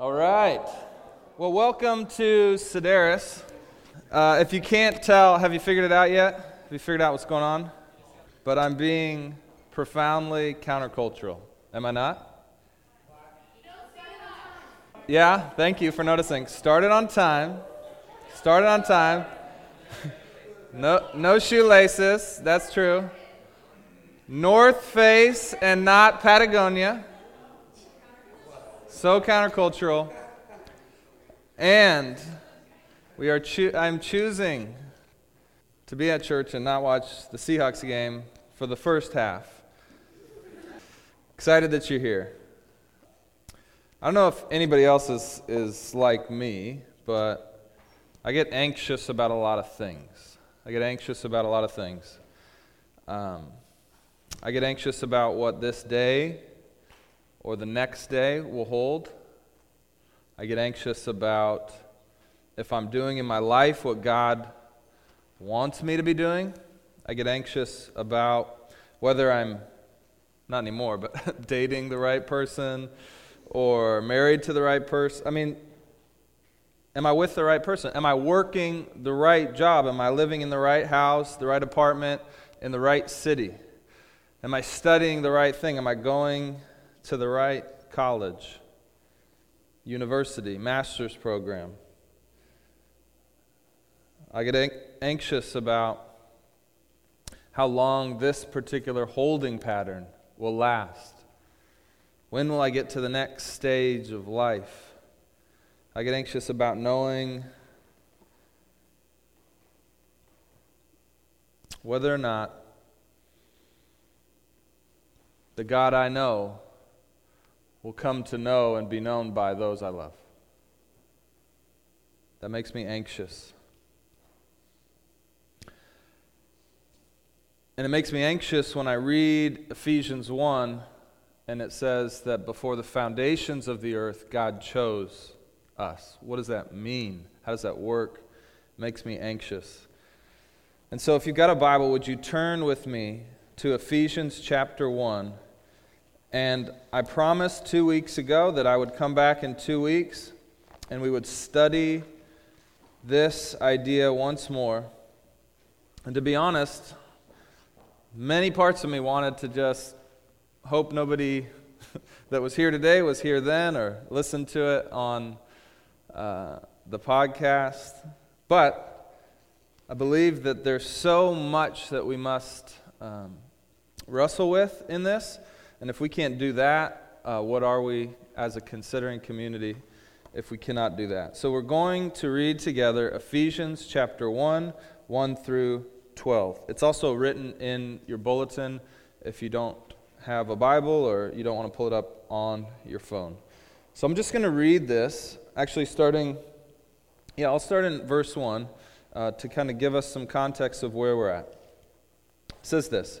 All right. Well, welcome to Sedaris. Uh, if you can't tell, have you figured it out yet? Have you figured out what's going on? But I'm being profoundly countercultural. Am I not? Yeah, thank you for noticing. Started on time. Started on time. no, no shoelaces. That's true. North Face and not Patagonia. So countercultural. And we are choo- I'm choosing to be at church and not watch the Seahawks game for the first half. Excited that you're here. I don't know if anybody else is, is like me, but I get anxious about a lot of things. I get anxious about a lot of things. Um, I get anxious about what this day or the next day will hold. I get anxious about if I'm doing in my life what God wants me to be doing. I get anxious about whether I'm, not anymore, but dating the right person or married to the right person. I mean, am I with the right person? Am I working the right job? Am I living in the right house, the right apartment, in the right city? Am I studying the right thing? Am I going to the right college, university, master's program. I get anxious about how long this particular holding pattern will last. When will I get to the next stage of life? I get anxious about knowing whether or not the God I know will come to know and be known by those I love. That makes me anxious. And it makes me anxious when I read Ephesians 1 and it says that before the foundations of the earth, God chose us. What does that mean? How does that work? It makes me anxious. And so, if you've got a Bible, would you turn with me to Ephesians chapter 1? And I promised two weeks ago that I would come back in two weeks and we would study this idea once more. And to be honest, many parts of me wanted to just hope nobody that was here today was here then or listened to it on uh, the podcast. But I believe that there's so much that we must um, wrestle with in this and if we can't do that, uh, what are we as a considering community if we cannot do that? So we're going to read together Ephesians chapter 1, 1 through 12. It's also written in your bulletin if you don't have a Bible or you don't want to pull it up on your phone. So I'm just going to read this, actually starting, yeah, I'll start in verse 1 uh, to kind of give us some context of where we're at. It says this.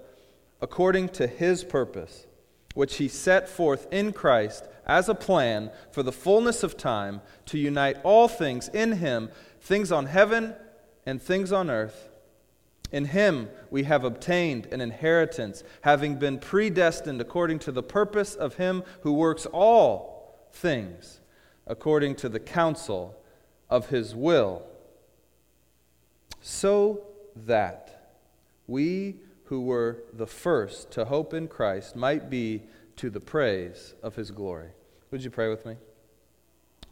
according to his purpose, which he set forth in Christ as a plan for the fullness of time to unite all things in him, things on heaven and things on earth. In him we have obtained an inheritance, having been predestined according to the purpose of him who works all things according to the counsel of his will, so that we who were the first to hope in Christ might be to the praise of his glory. Would you pray with me?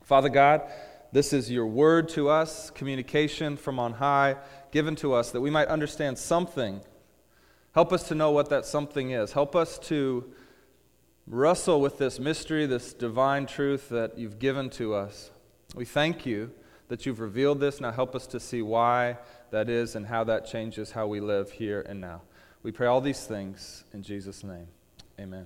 Father God, this is your word to us, communication from on high, given to us that we might understand something. Help us to know what that something is. Help us to wrestle with this mystery, this divine truth that you've given to us. We thank you that you've revealed this. Now help us to see why that is and how that changes how we live here and now. We pray all these things in Jesus' name. Amen.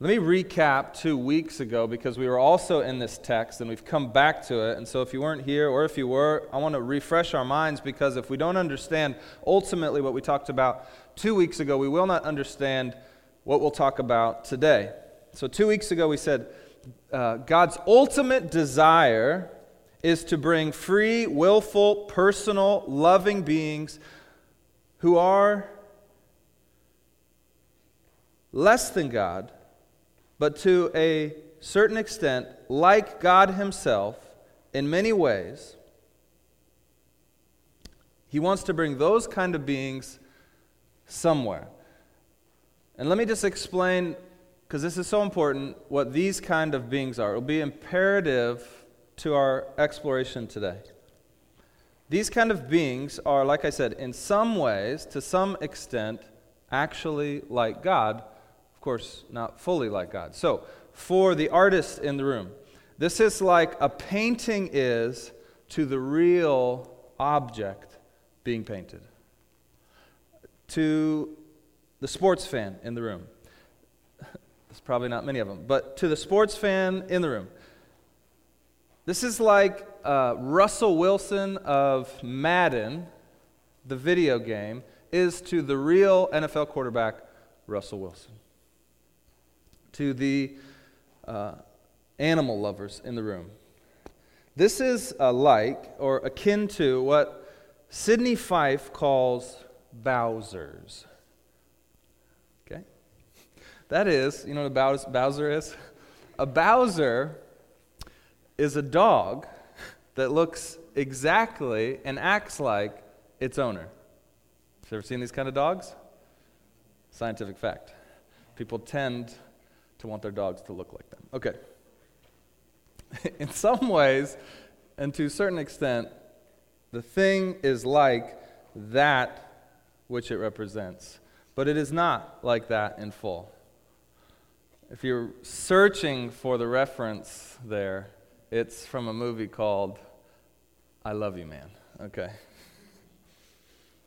Let me recap two weeks ago because we were also in this text and we've come back to it. And so, if you weren't here or if you were, I want to refresh our minds because if we don't understand ultimately what we talked about two weeks ago, we will not understand what we'll talk about today. So, two weeks ago, we said uh, God's ultimate desire is to bring free, willful, personal, loving beings who are less than God but to a certain extent, like God Himself in many ways, He wants to bring those kind of beings somewhere. And let me just explain, because this is so important, what these kind of beings are. It will be imperative to our exploration today. These kind of beings are, like I said, in some ways, to some extent, actually like God of course, not fully like God. So, for the artist in the room, this is like a painting is to the real object being painted. To the sports fan in the room, there's probably not many of them, but to the sports fan in the room, this is like uh, Russell Wilson of Madden, the video game, is to the real NFL quarterback, Russell Wilson to the uh, animal lovers in the room. This is uh, like or akin to what Sydney Fife calls Bowsers. Okay? That is, you know what a Bowser is? A Bowser is a dog that looks exactly and acts like its owner. Have you ever seen these kind of dogs? Scientific fact. People tend to want their dogs to look like them. Okay. In some ways, and to a certain extent, the thing is like that which it represents, but it is not like that in full. If you're searching for the reference there, it's from a movie called I Love You Man. Okay.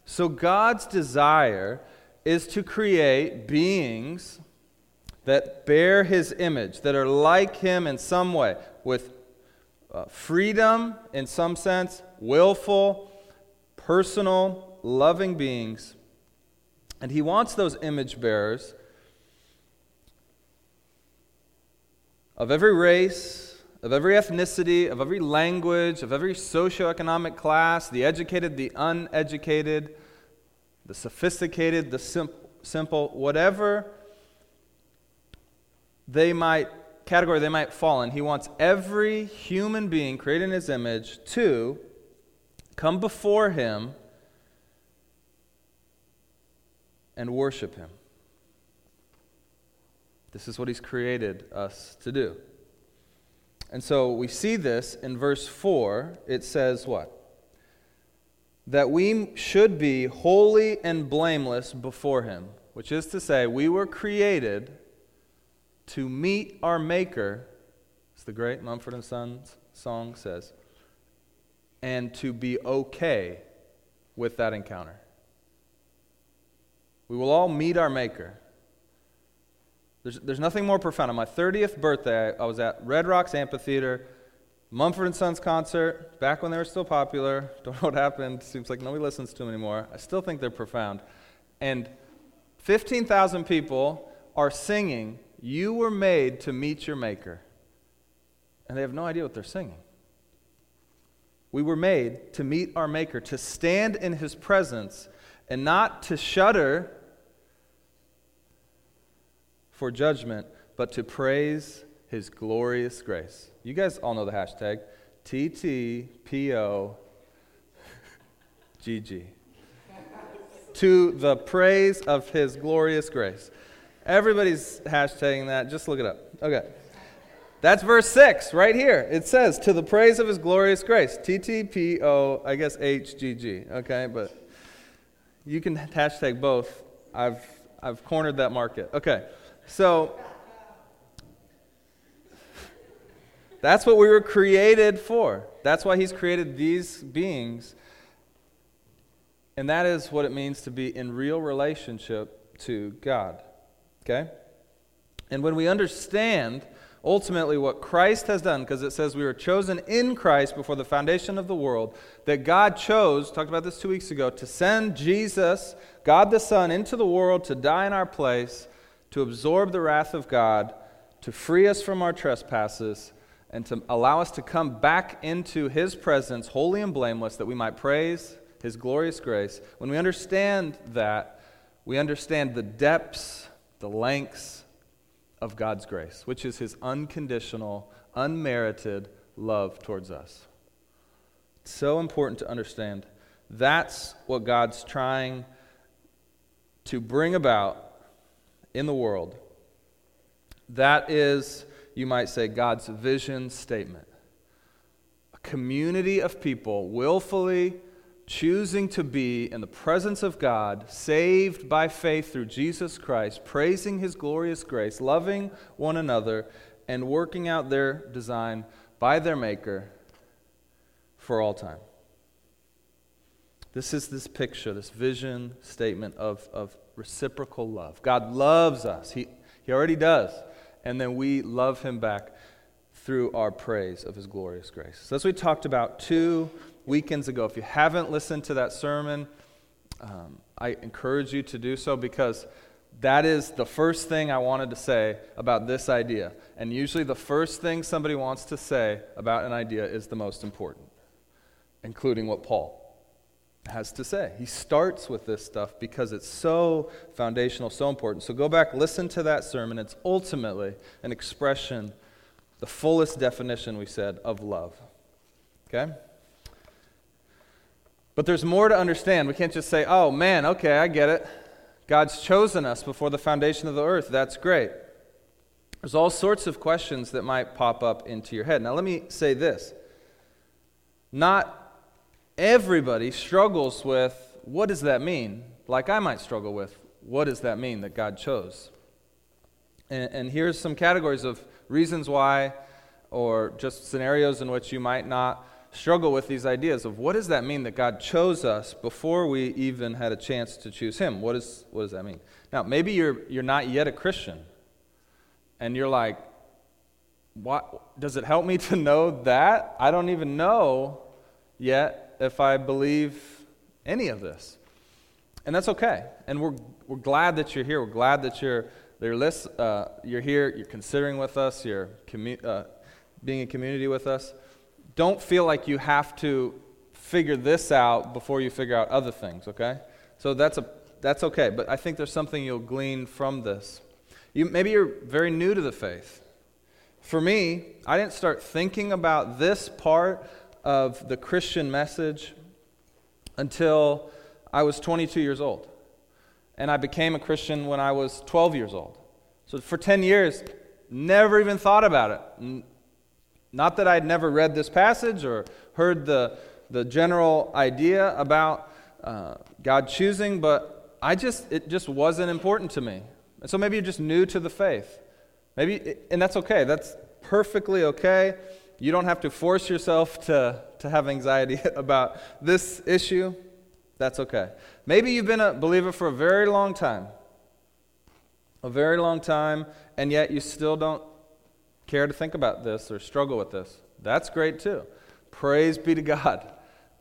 So God's desire is to create beings that bear his image, that are like him in some way, with uh, freedom in some sense, willful, personal, loving beings. And he wants those image bearers of every race, of every ethnicity, of every language, of every socioeconomic class, the educated, the uneducated, the sophisticated, the sim- simple, whatever they might category they might fall in. He wants every human being created in his image to come before him and worship him. This is what he's created us to do. And so we see this in verse 4. It says what? That we should be holy and blameless before him, which is to say, we were created to meet our Maker, as the great Mumford and Sons song says, and to be okay with that encounter. We will all meet our Maker. There's, there's nothing more profound. On my 30th birthday, I was at Red Rocks Amphitheater, Mumford and Sons concert, back when they were still popular. Don't know what happened. Seems like nobody listens to them anymore. I still think they're profound. And 15,000 people are singing you were made to meet your Maker. And they have no idea what they're singing. We were made to meet our Maker, to stand in His presence, and not to shudder for judgment, but to praise His glorious grace. You guys all know the hashtag TTPOGG. to the praise of His glorious grace. Everybody's hashtagging that. Just look it up. Okay. That's verse 6 right here. It says, To the praise of his glorious grace. T T P O, I guess H G G. Okay, but you can hashtag both. I've, I've cornered that market. Okay, so that's what we were created for. That's why he's created these beings. And that is what it means to be in real relationship to God. Okay? And when we understand ultimately what Christ has done, because it says we were chosen in Christ before the foundation of the world, that God chose, talked about this two weeks ago, to send Jesus, God the Son, into the world to die in our place, to absorb the wrath of God, to free us from our trespasses, and to allow us to come back into His presence, holy and blameless, that we might praise His glorious grace. When we understand that, we understand the depths, the lengths, of God's grace, which is his unconditional, unmerited love towards us. It's so important to understand. That's what God's trying to bring about in the world. That is, you might say, God's vision statement. A community of people willfully choosing to be in the presence of God, saved by faith through Jesus Christ, praising his glorious grace, loving one another, and working out their design by their Maker for all time. This is this picture, this vision statement of, of reciprocal love. God loves us, he, he already does. And then we love him back through our praise of his glorious grace. So, as we talked about two weekends ago. If you haven't listened to that sermon, um, I encourage you to do so because that is the first thing I wanted to say about this idea. And usually, the first thing somebody wants to say about an idea is the most important, including what Paul has to say. He starts with this stuff because it's so foundational, so important. So go back, listen to that sermon. It's ultimately an expression, the fullest definition, we said, of love. Okay? But there's more to understand. We can't just say, oh man, okay, I get it. God's chosen us before the foundation of the earth. That's great. There's all sorts of questions that might pop up into your head. Now, let me say this. Not everybody struggles with what does that mean? Like I might struggle with what does that mean that God chose? And, and here's some categories of reasons why, or just scenarios in which you might not struggle with these ideas of what does that mean that God chose us before we even had a chance to choose Him? What, is, what does that mean? Now, maybe you're, you're not yet a Christian, and you're like, what, does it help me to know that? I don't even know yet if I believe any of this. And that's okay. And we're, we're glad that you're here. We're glad that you're, you're, list, uh, you're here, you're considering with us, you're commu- uh, being in community with us don't feel like you have to figure this out before you figure out other things, okay? So that's, a, that's okay, but I think there's something you'll glean from this. You, maybe you're very new to the faith. For me, I didn't start thinking about this part of the Christian message until I was 22 years old. And I became a Christian when I was 12 years old. So for 10 years, never even thought about it. Not that I'd never read this passage or heard the, the general idea about uh, God choosing, but I just, it just wasn't important to me. And so maybe you're just new to the faith. Maybe, and that's okay. That's perfectly okay. You don't have to force yourself to, to have anxiety about this issue. That's okay. Maybe you've been a believer for a very long time, a very long time, and yet you still don't care to think about this or struggle with this, that's great too. Praise be to God.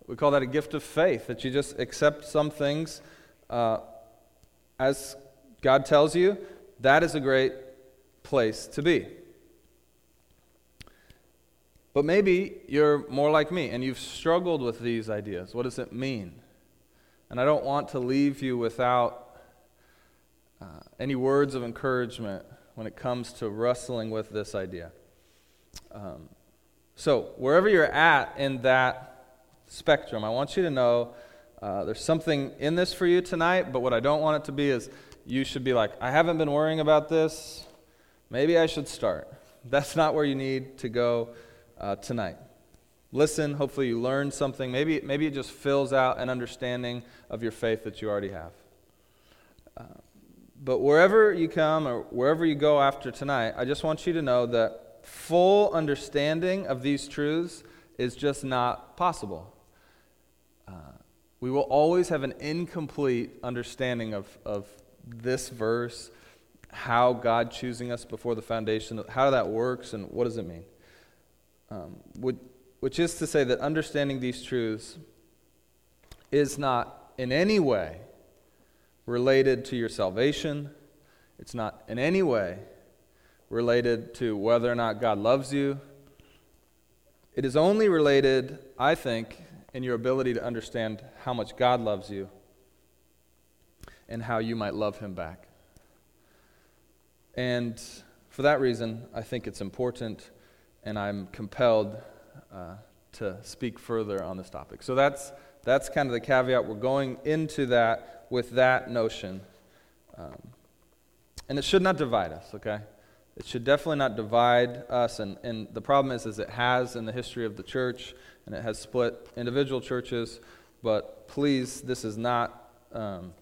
We call that a gift of faith, that you just accept some things uh, as God tells you. That is a great place to be. But maybe you're more like me and you've struggled with these ideas. What does it mean? And I don't want to leave you without uh, any words of encouragement when it comes to wrestling with this idea. Um, so, wherever you're at in that spectrum, I want you to know uh, there's something in this for you tonight, but what I don't want it to be is you should be like, I haven't been worrying about this. Maybe I should start. That's not where you need to go uh, tonight. Listen, hopefully, you learn something. Maybe, maybe it just fills out an understanding of your faith that you already have. Uh, but wherever you come or wherever you go after tonight, I just want you to know that full understanding of these truths is just not possible. Uh, we will always have an incomplete understanding of, of this verse, how God choosing us before the foundation, how that works, and what does it mean. Um, would, which is to say that understanding these truths is not in any way related to your salvation. It's not in any way related to whether or not God loves you. It is only related, I think, in your ability to understand how much God loves you and how you might love Him back. And for that reason, I think it's important and I'm compelled uh, to speak further on this topic. So that's, that's kind of the caveat. We're going into that with that notion. Um, and it should not divide us, okay? It should definitely not divide us. And, and the problem is, is it has in the history of the church, and it has split individual churches. But please, this is not um,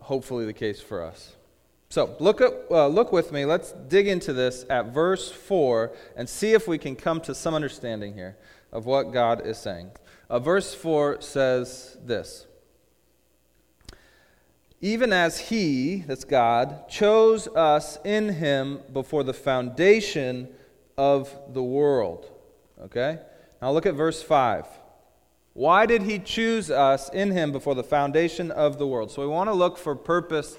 hopefully the case for us. So look, at, uh, look with me. Let's dig into this at verse 4 and see if we can come to some understanding here of what God is saying. Uh, verse 4 says this Even as He, that's God, chose us in Him before the foundation of the world. Okay? Now look at verse 5. Why did He choose us in Him before the foundation of the world? So we want to look for purpose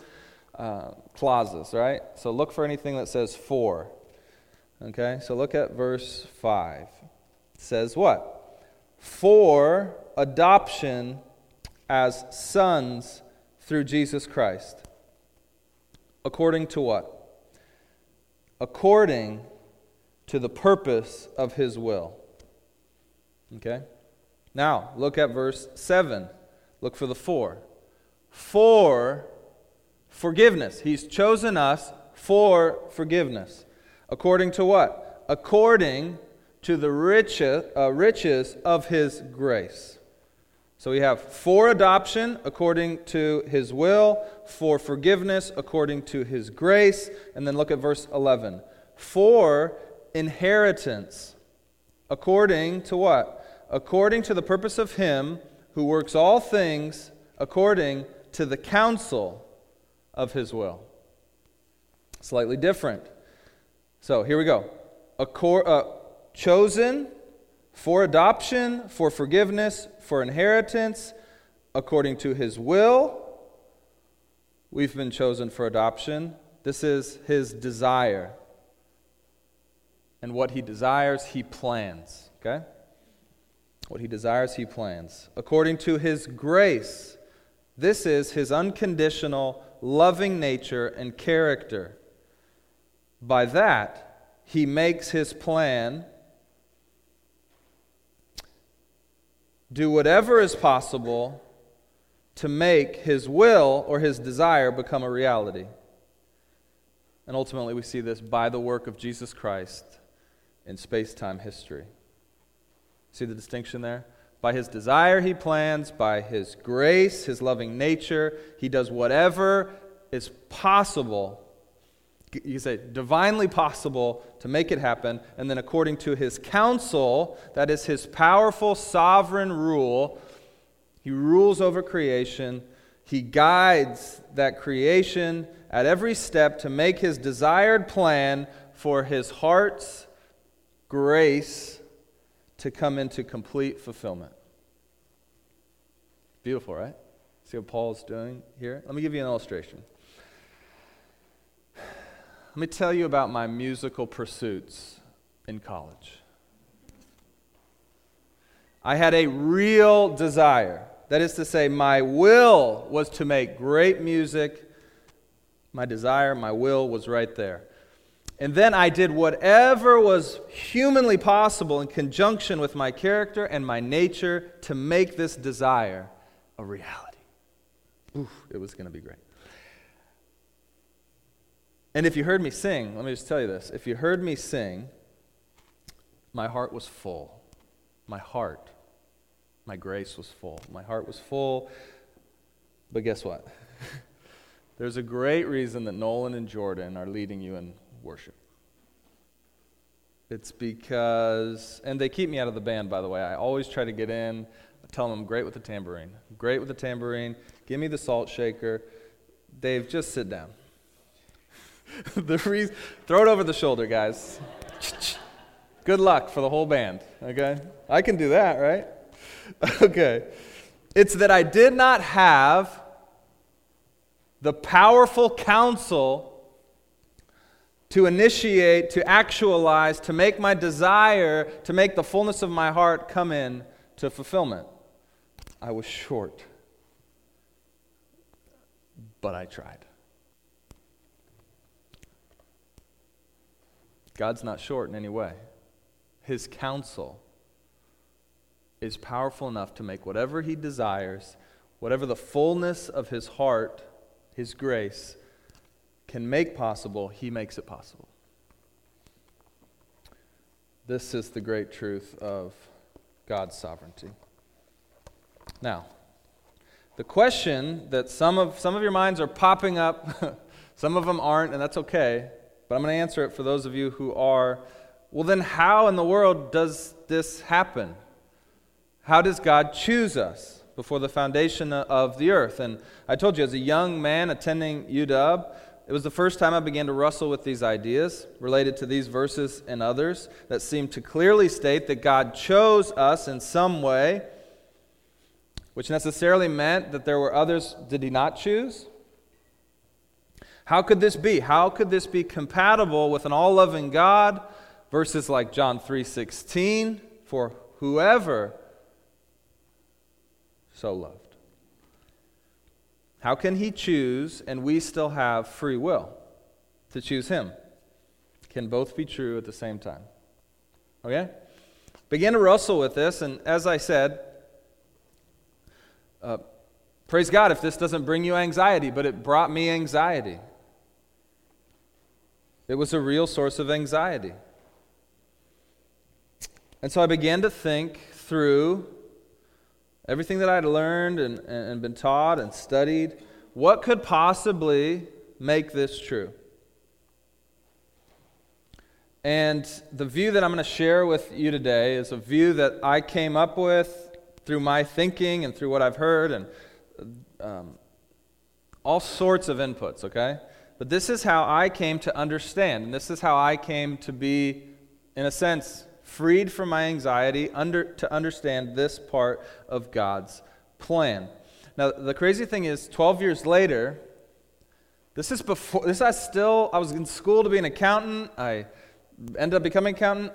uh, clauses, right? So look for anything that says for. Okay, so look at verse 5. It says what? For adoption as sons through Jesus Christ. According to what? According to the purpose of his will. Okay? Now, look at verse 7. Look for the for. For forgiveness. He's chosen us for forgiveness. According to what? According to the riches, uh, riches of his grace. So we have for adoption according to his will, for forgiveness according to his grace, and then look at verse 11. For inheritance according to what? According to the purpose of him who works all things according to the counsel of his will. Slightly different. So here we go. Accor- uh, chosen for adoption, for forgiveness, for inheritance, according to his will. We've been chosen for adoption. This is his desire. And what he desires, he plans. Okay? What he desires, he plans. According to his grace. This is his unconditional loving nature and character. By that, he makes his plan do whatever is possible to make his will or his desire become a reality. And ultimately, we see this by the work of Jesus Christ in space time history. See the distinction there? By his desire, he plans. By his grace, his loving nature, he does whatever is possible. You say, divinely possible to make it happen. And then, according to his counsel, that is his powerful sovereign rule, he rules over creation. He guides that creation at every step to make his desired plan for his heart's grace to come into complete fulfillment. Beautiful, right? See what Paul's doing here? Let me give you an illustration. Let me tell you about my musical pursuits in college. I had a real desire. That is to say, my will was to make great music. My desire, my will was right there. And then I did whatever was humanly possible in conjunction with my character and my nature to make this desire a reality. Oof, it was going to be great. And if you heard me sing, let me just tell you this. If you heard me sing, my heart was full. My heart, my grace was full. My heart was full. But guess what? There's a great reason that Nolan and Jordan are leading you in worship. It's because, and they keep me out of the band, by the way. I always try to get in, I tell them I'm great with the tambourine. Great with the tambourine. Give me the salt shaker. Dave, just sit down. the reason, throw it over the shoulder, guys. Good luck for the whole band, okay? I can do that, right? okay. It's that I did not have the powerful counsel to initiate, to actualize, to make my desire, to make the fullness of my heart come in to fulfillment. I was short, but I tried. God's not short in any way. His counsel is powerful enough to make whatever He desires, whatever the fullness of His heart his grace can make possible, He makes it possible. This is the great truth of God's sovereignty. Now, the question that some of, some of your minds are popping up, some of them aren't, and that's okay, but I'm going to answer it for those of you who are. Well, then, how in the world does this happen? How does God choose us? before the foundation of the earth. And I told you, as a young man attending UW, it was the first time I began to wrestle with these ideas related to these verses and others that seem to clearly state that God chose us in some way, which necessarily meant that there were others did he not choose? How could this be? How could this be compatible with an all-loving God? Verses like John 3:16, for whoever so loved. How can he choose and we still have free will to choose him? Can both be true at the same time? Okay? Begin to wrestle with this, and as I said, uh, praise God if this doesn't bring you anxiety, but it brought me anxiety. It was a real source of anxiety. And so I began to think through everything that I'd learned and, and been taught and studied, what could possibly make this true? And the view that I'm going to share with you today is a view that I came up with through my thinking and through what I've heard and um, all sorts of inputs, okay? But this is how I came to understand, and this is how I came to be, in a sense, freed from my anxiety under, to understand this part of God's plan. Now, the crazy thing is, 12 years later, this is before, this I still, I was in school to be an accountant. I ended up becoming an accountant.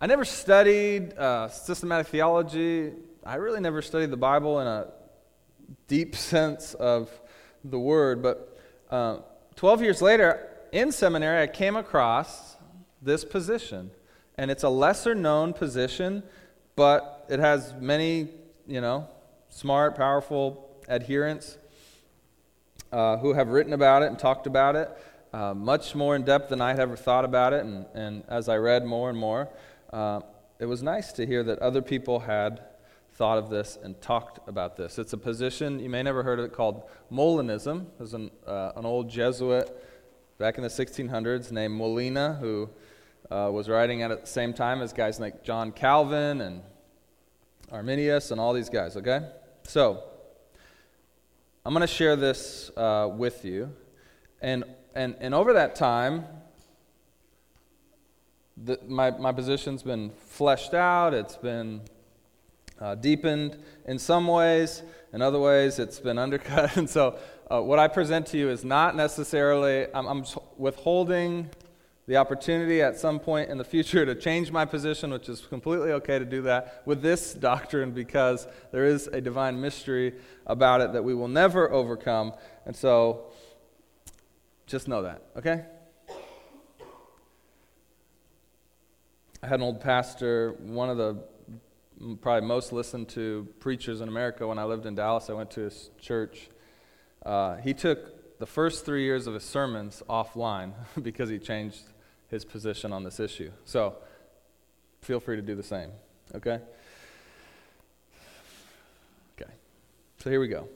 I never studied uh, systematic theology. I really never studied the Bible in a deep sense of the word. But uh, 12 years later, in seminary, I came across this position and it's a lesser known position, but it has many, you know, smart, powerful adherents uh, who have written about it and talked about it, uh, much more in depth than I had ever thought about it. And, and as I read more and more, uh, it was nice to hear that other people had thought of this and talked about this. It's a position, you may never heard of it, called Molinism. There's an, uh, an old Jesuit back in the 1600s named Molina who uh, was writing at the same time as guys like John Calvin and Arminius and all these guys, okay? So, I'm going to share this uh, with you. And, and, and over that time, the, my, my position's been fleshed out, it's been uh, deepened in some ways, in other ways, it's been undercut. And so, uh, what I present to you is not necessarily, I'm, I'm withholding the opportunity at some point in the future to change my position, which is completely okay to do that with this doctrine because there is a divine mystery about it that we will never overcome. And so just know that, okay? I had an old pastor, one of the probably most listened to preachers in America when I lived in Dallas. I went to his church. Uh, he took the first three years of his sermons offline because he changed his position on this issue. So feel free to do the same, okay? Okay, so here we go.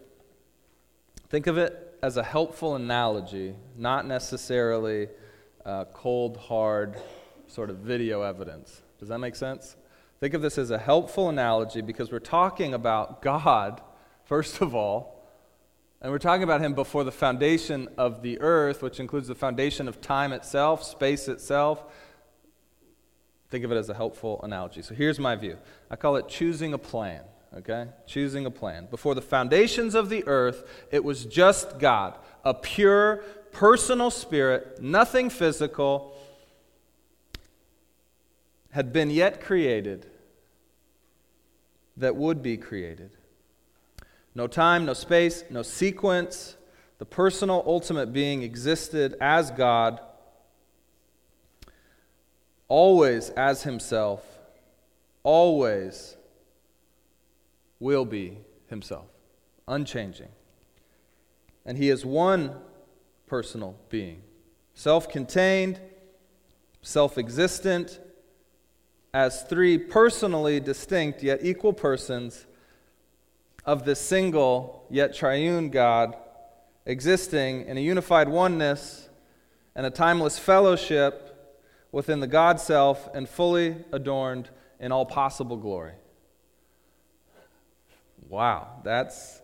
Think of it as a helpful analogy, not necessarily cold, hard sort of video evidence. Does that make sense? Think of this as a helpful analogy because we're talking about God, first of all, and we're talking about Him before the foundation of the earth, which includes the foundation of time itself, space itself. Think of it as a helpful analogy. So here's my view I call it choosing a plan okay? Choosing a plan. Before the foundations of the earth, it was just God, a pure, personal spirit, nothing physical, had been yet created that would be created. No time, no space, no sequence. The personal, ultimate being existed as God, always as Himself, always will be himself, unchanging. And he is one personal being, self contained, self existent, as three personally distinct yet equal persons of the single yet triune God, existing in a unified oneness and a timeless fellowship within the God self and fully adorned in all possible glory. Wow, that's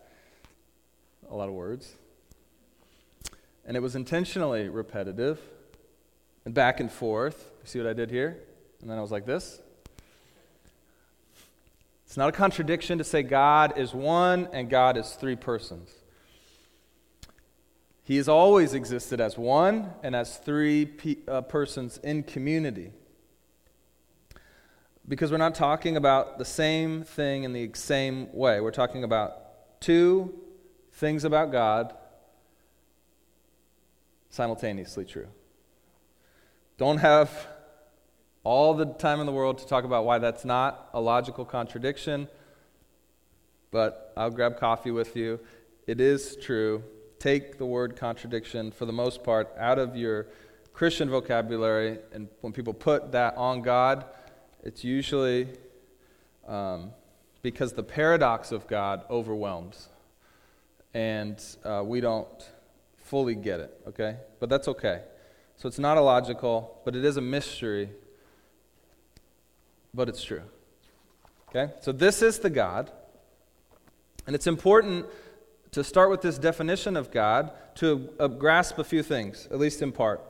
a lot of words. And it was intentionally repetitive and back and forth. See what I did here? And then I was like this. It's not a contradiction to say God is one and God is three persons. He has always existed as one and as three pe- uh, persons in community because we're not talking about the same thing in the same way. We're talking about two things about God simultaneously true. Don't have all the time in the world to talk about why that's not a logical contradiction, but I'll grab coffee with you. It is true. Take the word contradiction, for the most part, out of your Christian vocabulary, and when people put that on God, it's usually um, because the paradox of God overwhelms. And uh, we don't fully get it, okay? But that's okay. So it's not illogical, but it is a mystery, but it's true. Okay? So this is the God. And it's important to start with this definition of God to uh, grasp a few things, at least in part.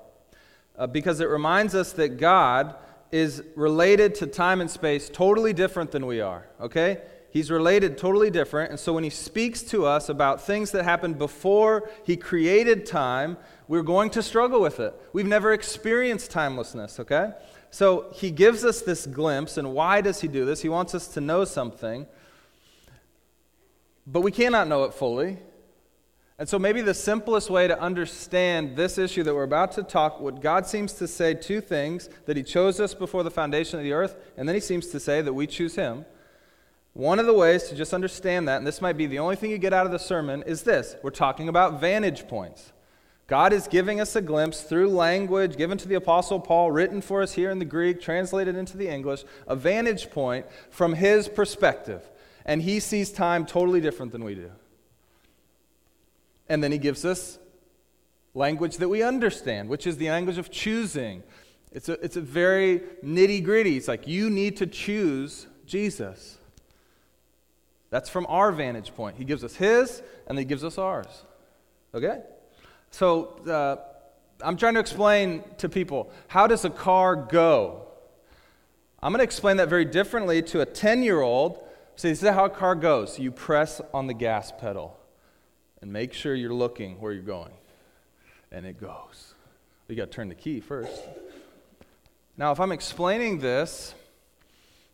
Uh, because it reminds us that God is related to time and space totally different than we are, okay? He's related totally different. And so when he speaks to us about things that happened before he created time, we're going to struggle with it. We've never experienced timelessness, okay? So he gives us this glimpse. And why does he do this? He wants us to know something. But we cannot know it fully. And so, maybe the simplest way to understand this issue that we're about to talk, what God seems to say two things that He chose us before the foundation of the earth, and then He seems to say that we choose Him. One of the ways to just understand that, and this might be the only thing you get out of the sermon, is this we're talking about vantage points. God is giving us a glimpse through language given to the Apostle Paul, written for us here in the Greek, translated into the English, a vantage point from His perspective. And He sees time totally different than we do. And then he gives us language that we understand, which is the language of choosing. It's a, it's a very nitty gritty. It's like you need to choose Jesus. That's from our vantage point. He gives us his, and he gives us ours. Okay? So uh, I'm trying to explain to people how does a car go? I'm going to explain that very differently to a 10 year old. So, this is how a car goes. You press on the gas pedal and make sure you're looking where you're going. And it goes. You got to turn the key first. Now, if I'm explaining this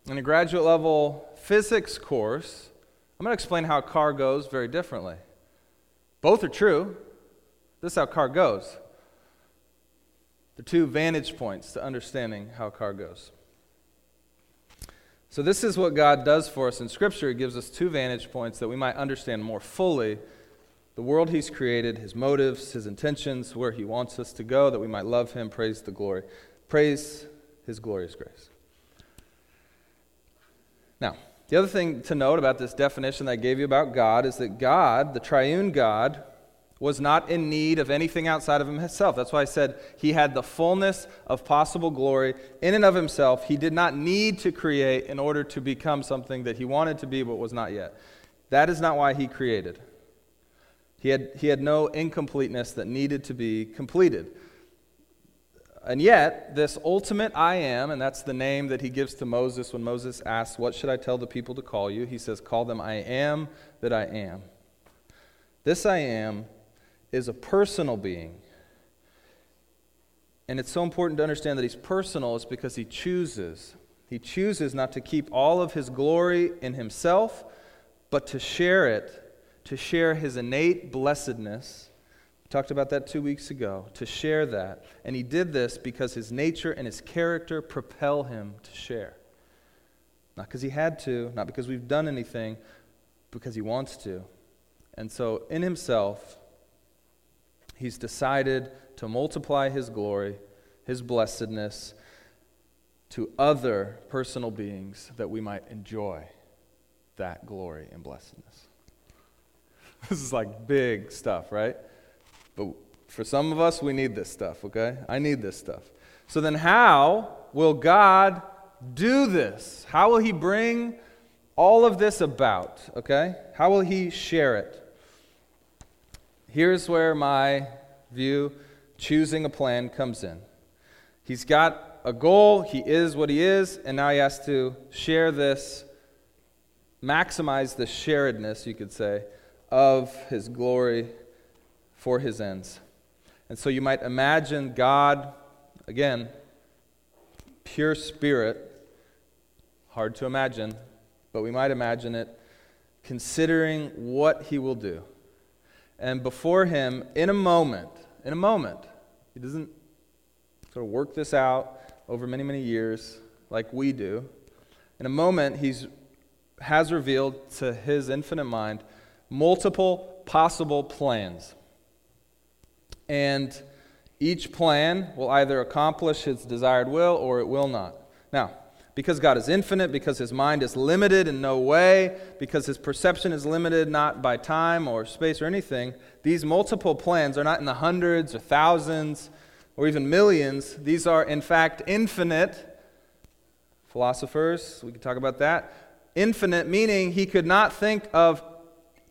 in a graduate level physics course, I'm going to explain how a car goes very differently. Both are true. This is how a car goes. The two vantage points to understanding how a car goes. So, this is what God does for us in Scripture. He gives us two vantage points that we might understand more fully the world He's created, His motives, His intentions, where He wants us to go, that we might love Him, praise the glory, praise His glorious grace. Now, the other thing to note about this definition that I gave you about God is that God, the triune God, was not in need of anything outside of himself. That's why I said he had the fullness of possible glory in and of himself. He did not need to create in order to become something that he wanted to be but was not yet. That is not why he created. He had, he had no incompleteness that needed to be completed. And yet, this ultimate I am, and that's the name that he gives to Moses when Moses asks, What should I tell the people to call you? He says, Call them I am that I am. This I am is a personal being. And it's so important to understand that he's personal is because he chooses. He chooses not to keep all of his glory in himself, but to share it, to share his innate blessedness. Talked about that two weeks ago, to share that. And he did this because his nature and his character propel him to share. Not because he had to, not because we've done anything, because he wants to. And so, in himself, He's decided to multiply his glory, his blessedness to other personal beings that we might enjoy that glory and blessedness. This is like big stuff, right? But for some of us, we need this stuff, okay? I need this stuff. So then, how will God do this? How will He bring all of this about, okay? How will He share it? Here's where my view, choosing a plan, comes in. He's got a goal, he is what he is, and now he has to share this, maximize the sharedness, you could say, of his glory for his ends. And so you might imagine God, again, pure spirit, hard to imagine, but we might imagine it, considering what he will do and before him in a moment, in a moment, he doesn't sort of work this out over many, many years like we do. In a moment, he has revealed to his infinite mind multiple possible plans. And each plan will either accomplish his desired will or it will not. Now, because God is infinite, because his mind is limited in no way, because his perception is limited not by time or space or anything, these multiple plans are not in the hundreds or thousands or even millions. These are, in fact, infinite. Philosophers, we could talk about that. Infinite, meaning he could not think of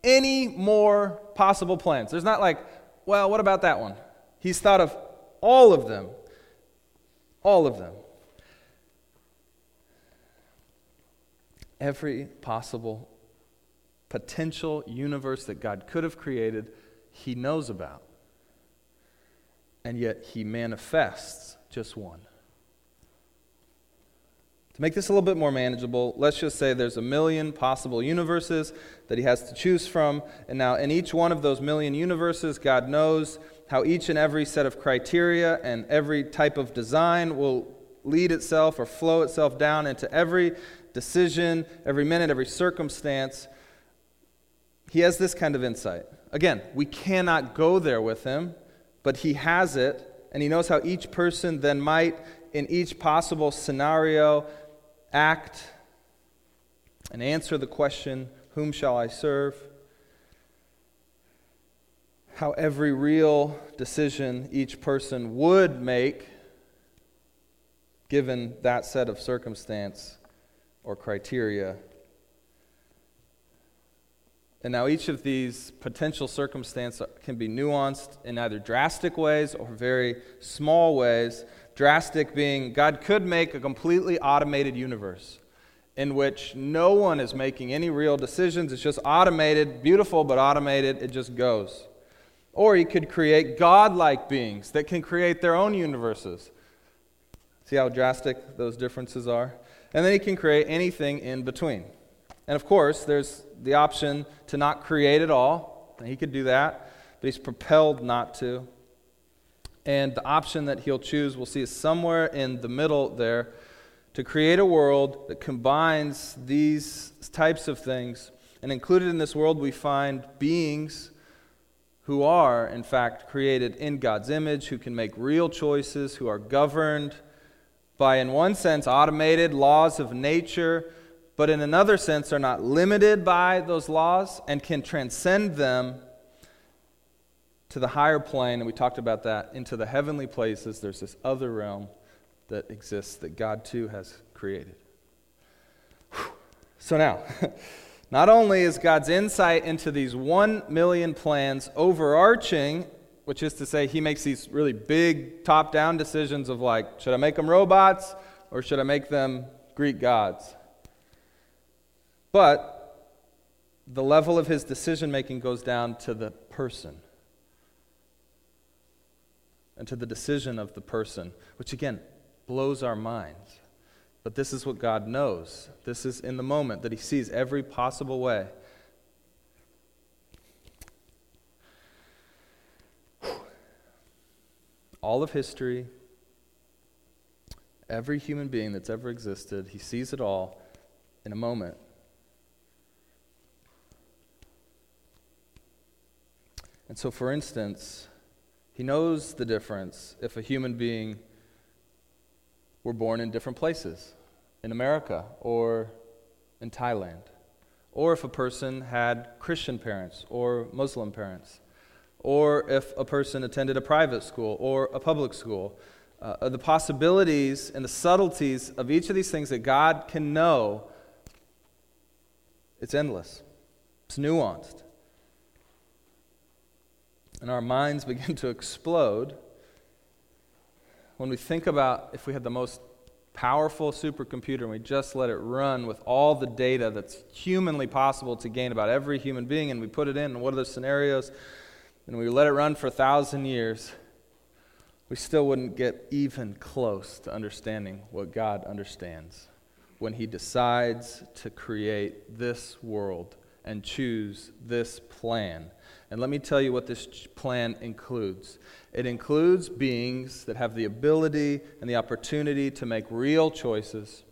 any more possible plans. There's not like, well, what about that one? He's thought of all of them. All of them. every possible potential universe that God could have created, He knows about. And yet He manifests just one. To make this a little bit more manageable, let's just say there's a million possible universes that he has to choose from. And now, in each one of those million universes, God knows how each and every set of criteria and every type of design will lead itself or flow itself down into every decision, every minute, every circumstance. He has this kind of insight. Again, we cannot go there with him, but he has it, and he knows how each person then might, in each possible scenario, act and answer the question, Whom shall I serve? How every real decision each person would make, given that set of circumstance, or criteria. And now each of these potential circumstances can be nuanced in either drastic ways or very small ways. Drastic being God could make a completely automated universe in which no one is making any real decisions. It's just automated, beautiful but automated, it just goes. Or he could create godlike beings that can create their own universes. See how drastic those differences are? And then he can create anything in between. And of course, there's the option to not create at all. He could do that, but he's propelled not to. And the option that he'll choose, we'll see, is somewhere in the middle there to create a world that combines these types of things. And included in this world, we find beings who are, in fact, created in God's image, who can make real choices, who are governed by, in one sense, automated laws of nature, but in another sense are not limited by those laws and can transcend them to the higher plane. And we talked about that into the heavenly places. There's this other realm that exists that God too has created. So now, not only is God's insight into these one million plans overarching, which is to say, he makes these really big top down decisions of like, should I make them robots or should I make them Greek gods? But the level of his decision making goes down to the person and to the decision of the person, which again blows our minds. But this is what God knows. This is in the moment that He sees every possible way. All of history, every human being that's ever existed, He sees it all in a moment. And so, for instance, He knows the difference if a human being were born in different places, in America or in Thailand. Or if a person had Christian parents or Muslim parents. Or if a person attended a private school or a public school. Uh, the possibilities and the subtleties of each of these things that God can know, it's endless, it's nuanced. And our minds begin to explode when we think about if we had the most powerful supercomputer and we just let it run with all the data that's humanly possible to gain about every human being and we put it in and what are the scenarios? And we let it run for a thousand years, we still wouldn't get even close to understanding what God understands when He decides to create this world and choose this plan. And let me tell you what this plan includes it includes beings that have the ability and the opportunity to make real choices.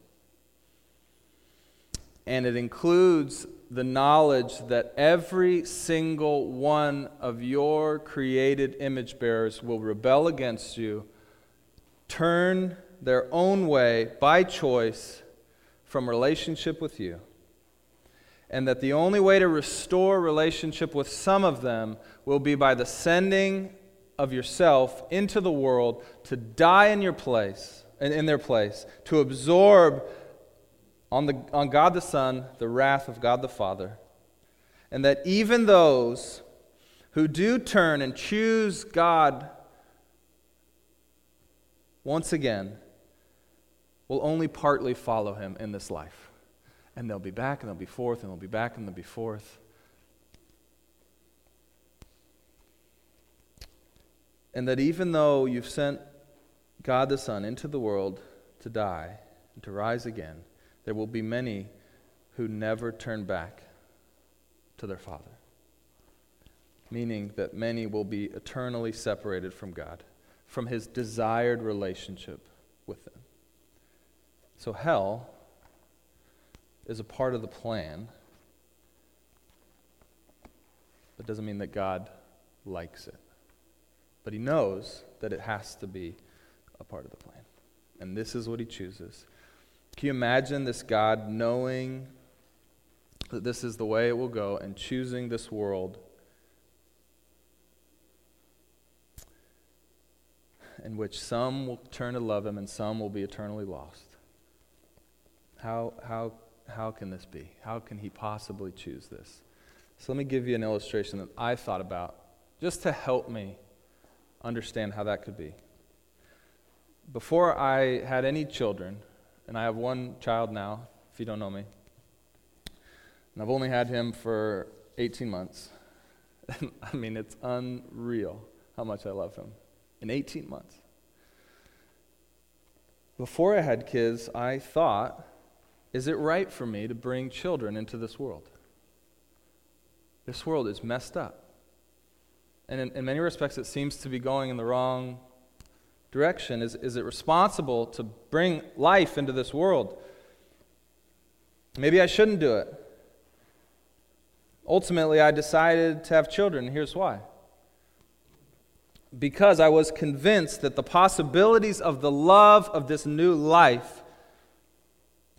And it includes the knowledge that every single one of your created image bearers will rebel against you, turn their own way by choice from relationship with you. And that the only way to restore relationship with some of them will be by the sending of yourself into the world to die in your place, and in their place, to absorb on, the, on God the Son the wrath of God the Father. And that even those who do turn and choose God once again will only partly follow him in this life. And they'll be back, and they'll be forth, and they'll be back, and they'll be forth. And that even though you've sent God the Son into the world to die and to rise again, there will be many who never turn back to their Father. Meaning that many will be eternally separated from God, from His desired relationship with them. So, hell is a part of the plan. That doesn't mean that God likes it. But he knows that it has to be a part of the plan. And this is what he chooses. Can you imagine this God knowing that this is the way it will go and choosing this world in which some will turn to love him and some will be eternally lost? How, how, how can this be? How can he possibly choose this? So let me give you an illustration that I thought about just to help me understand how that could be. Before I had any children, and I have one child now, if you don't know me, and I've only had him for 18 months. I mean, it's unreal how much I love him. In 18 months. Before I had kids, I thought, is it right for me to bring children into this world? This world is messed up. And in, in many respects, it seems to be going in the wrong direction. Is, is it responsible to bring life into this world? Maybe I shouldn't do it. Ultimately, I decided to have children. Here's why because I was convinced that the possibilities of the love of this new life,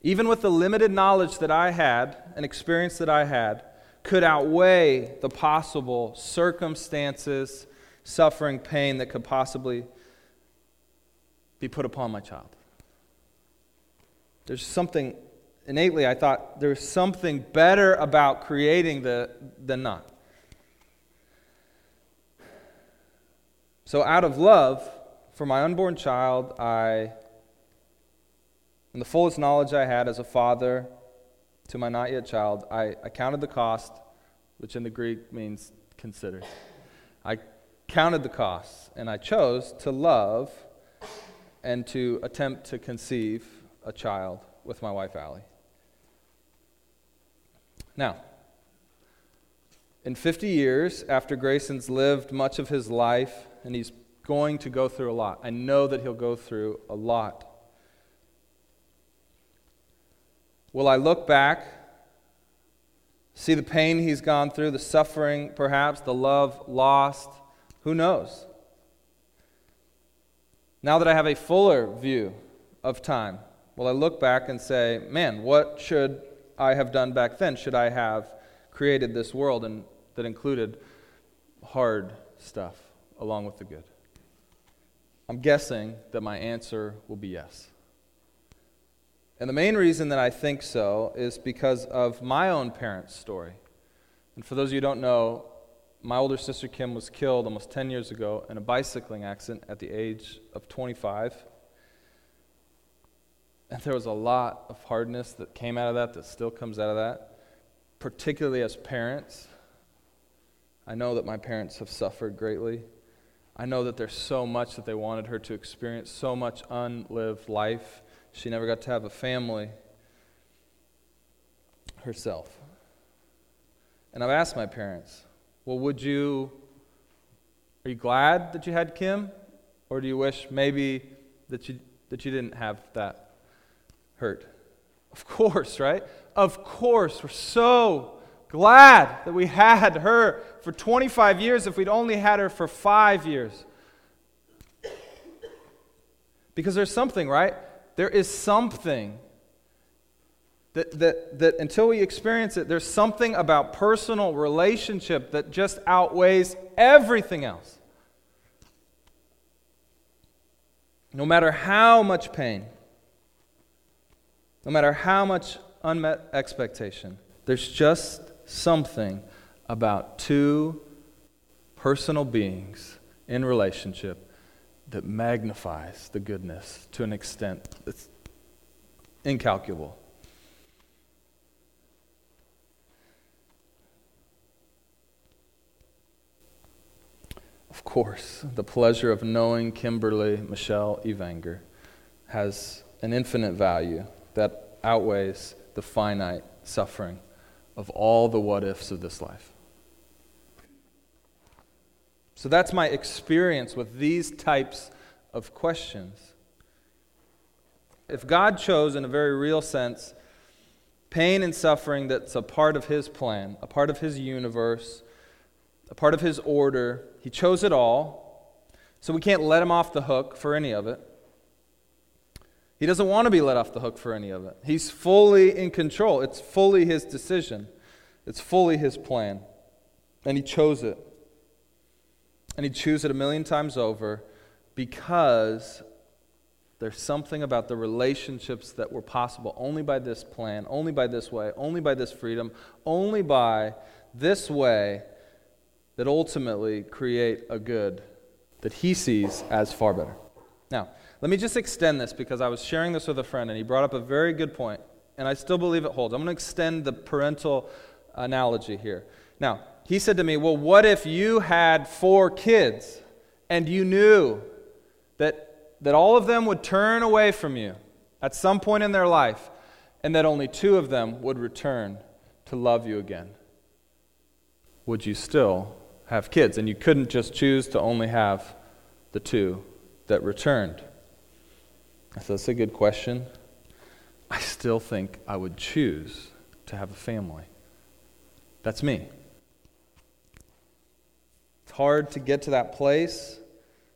even with the limited knowledge that I had and experience that I had, could outweigh the possible circumstances, suffering, pain that could possibly be put upon my child. There's something innately, I thought there's something better about creating the, than not. So, out of love for my unborn child, I, in the fullest knowledge I had as a father to my not yet child, I, counted the cost, which in the Greek means considered. I counted the costs, and I chose to love and to attempt to conceive a child with my wife, Allie. Now, in 50 years, after Grayson's lived much of his life and he's going to go through a lot. I know that he'll go through a lot. Will I look back, see the pain he's gone through, the suffering, perhaps, the love lost? Who knows? Now that I have a fuller view of time, will I look back and say, man, what should I have done back then? Should I have created this world and that included hard stuff? along with the good? I'm guessing that my answer will be yes. And the main reason that I think so is because of my own parents' story. And for those of you who don't know, my older sister Kim was killed almost 10 years ago in a bicycling accident at the age of 25. And there was a lot of hardness that came out of that, that still comes out of that, particularly as parents. I know that my parents have suffered greatly. I know that there's so much that they wanted her to experience, so much unlived life. She never got to have a family herself. And I've asked my parents, well, would you, are you glad that you had Kim? Or do you wish maybe that you, that you didn't have that hurt? Of course, right? Of course. We're so glad that we had her for 25 years if we'd only had her for five years. Because there's something, right? There is something that, that, that until we experience it, there's something about personal relationship that just outweighs everything else. No matter how much pain, no matter how much unmet expectation, there's just something about two personal beings in relationship that magnifies the goodness to an extent that's incalculable. Of course, the pleasure of knowing Kimberly Michelle Evanger has an infinite value that outweighs the finite suffering of all the what ifs of this life. So that's my experience with these types of questions. If God chose, in a very real sense, pain and suffering that's a part of His plan, a part of His universe, a part of His order, He chose it all, so we can't let Him off the hook for any of it. He doesn't want to be let off the hook for any of it. He's fully in control. It's fully his decision, it's fully his plan. And he chose it. And he'd choose it a million times over because there's something about the relationships that were possible only by this plan, only by this way, only by this freedom, only by this way that ultimately create a good that he sees as far better. Now, let me just extend this because I was sharing this with a friend and he brought up a very good point, and I still believe it holds. I'm going to extend the parental analogy here. Now, he said to me, Well, what if you had four kids and you knew that, that all of them would turn away from you at some point in their life and that only two of them would return to love you again? Would you still have kids? And you couldn't just choose to only have the two that returned. I said, That's a good question. I still think I would choose to have a family. That's me. It's hard to get to that place,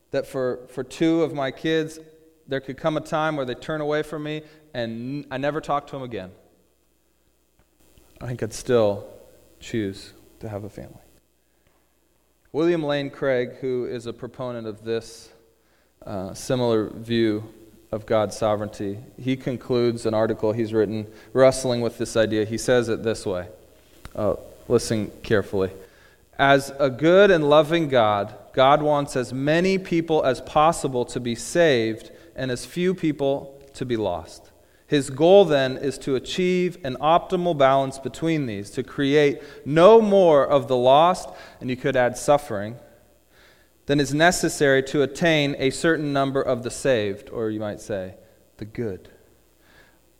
that for, for two of my kids, there could come a time where they turn away from me and I never talk to them again. I I'd still choose to have a family. William Lane Craig, who is a proponent of this uh, similar view of God's sovereignty, he concludes an article he's written wrestling with this idea. He says it this way uh, listen carefully. As a good and loving God, God wants as many people as possible to be saved and as few people to be lost. His goal then is to achieve an optimal balance between these, to create no more of the lost, and you could add suffering, than is necessary to attain a certain number of the saved, or you might say, the good.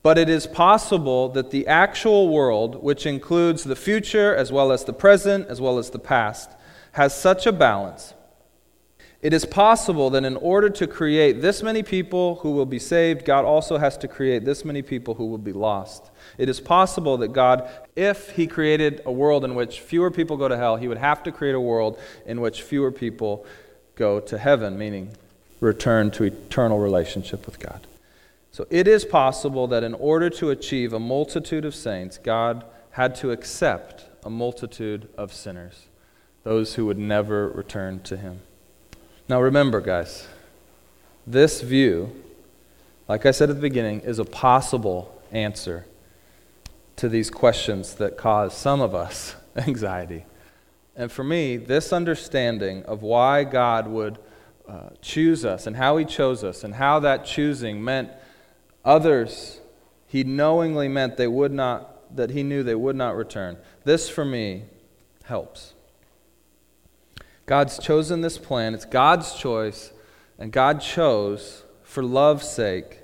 But it is possible that the actual world, which includes the future as well as the present as well as the past, has such a balance it is possible that in order to create this many people who will be saved, God also has to create this many people who will be lost. It is possible that God, if He created a world in which fewer people go to hell, He would have to create a world in which fewer people go to heaven, meaning return to eternal relationship with God. So it is possible that in order to achieve a multitude of saints, God had to accept a multitude of sinners, those who would never return to Him. Now remember, guys, this view, like I said at the beginning, is a possible answer to these questions that cause some of us anxiety. And for me, this understanding of why God would uh, choose us and how He chose us and how that choosing meant others, He knowingly meant they would not, that He knew they would not return. This for me helps. God's chosen this plan. It's God's choice, and God chose for love's sake.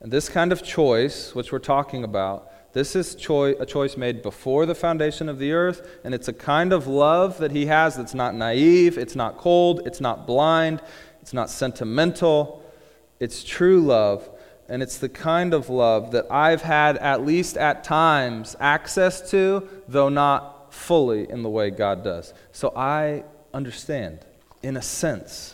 And this kind of choice, which we're talking about, this is choi- a choice made before the foundation of the earth, and it's a kind of love that He has that's not naive, it's not cold, it's not blind, it's not sentimental. It's true love, and it's the kind of love that I've had, at least at times, access to, though not fully in the way God does. So I understand, in a sense,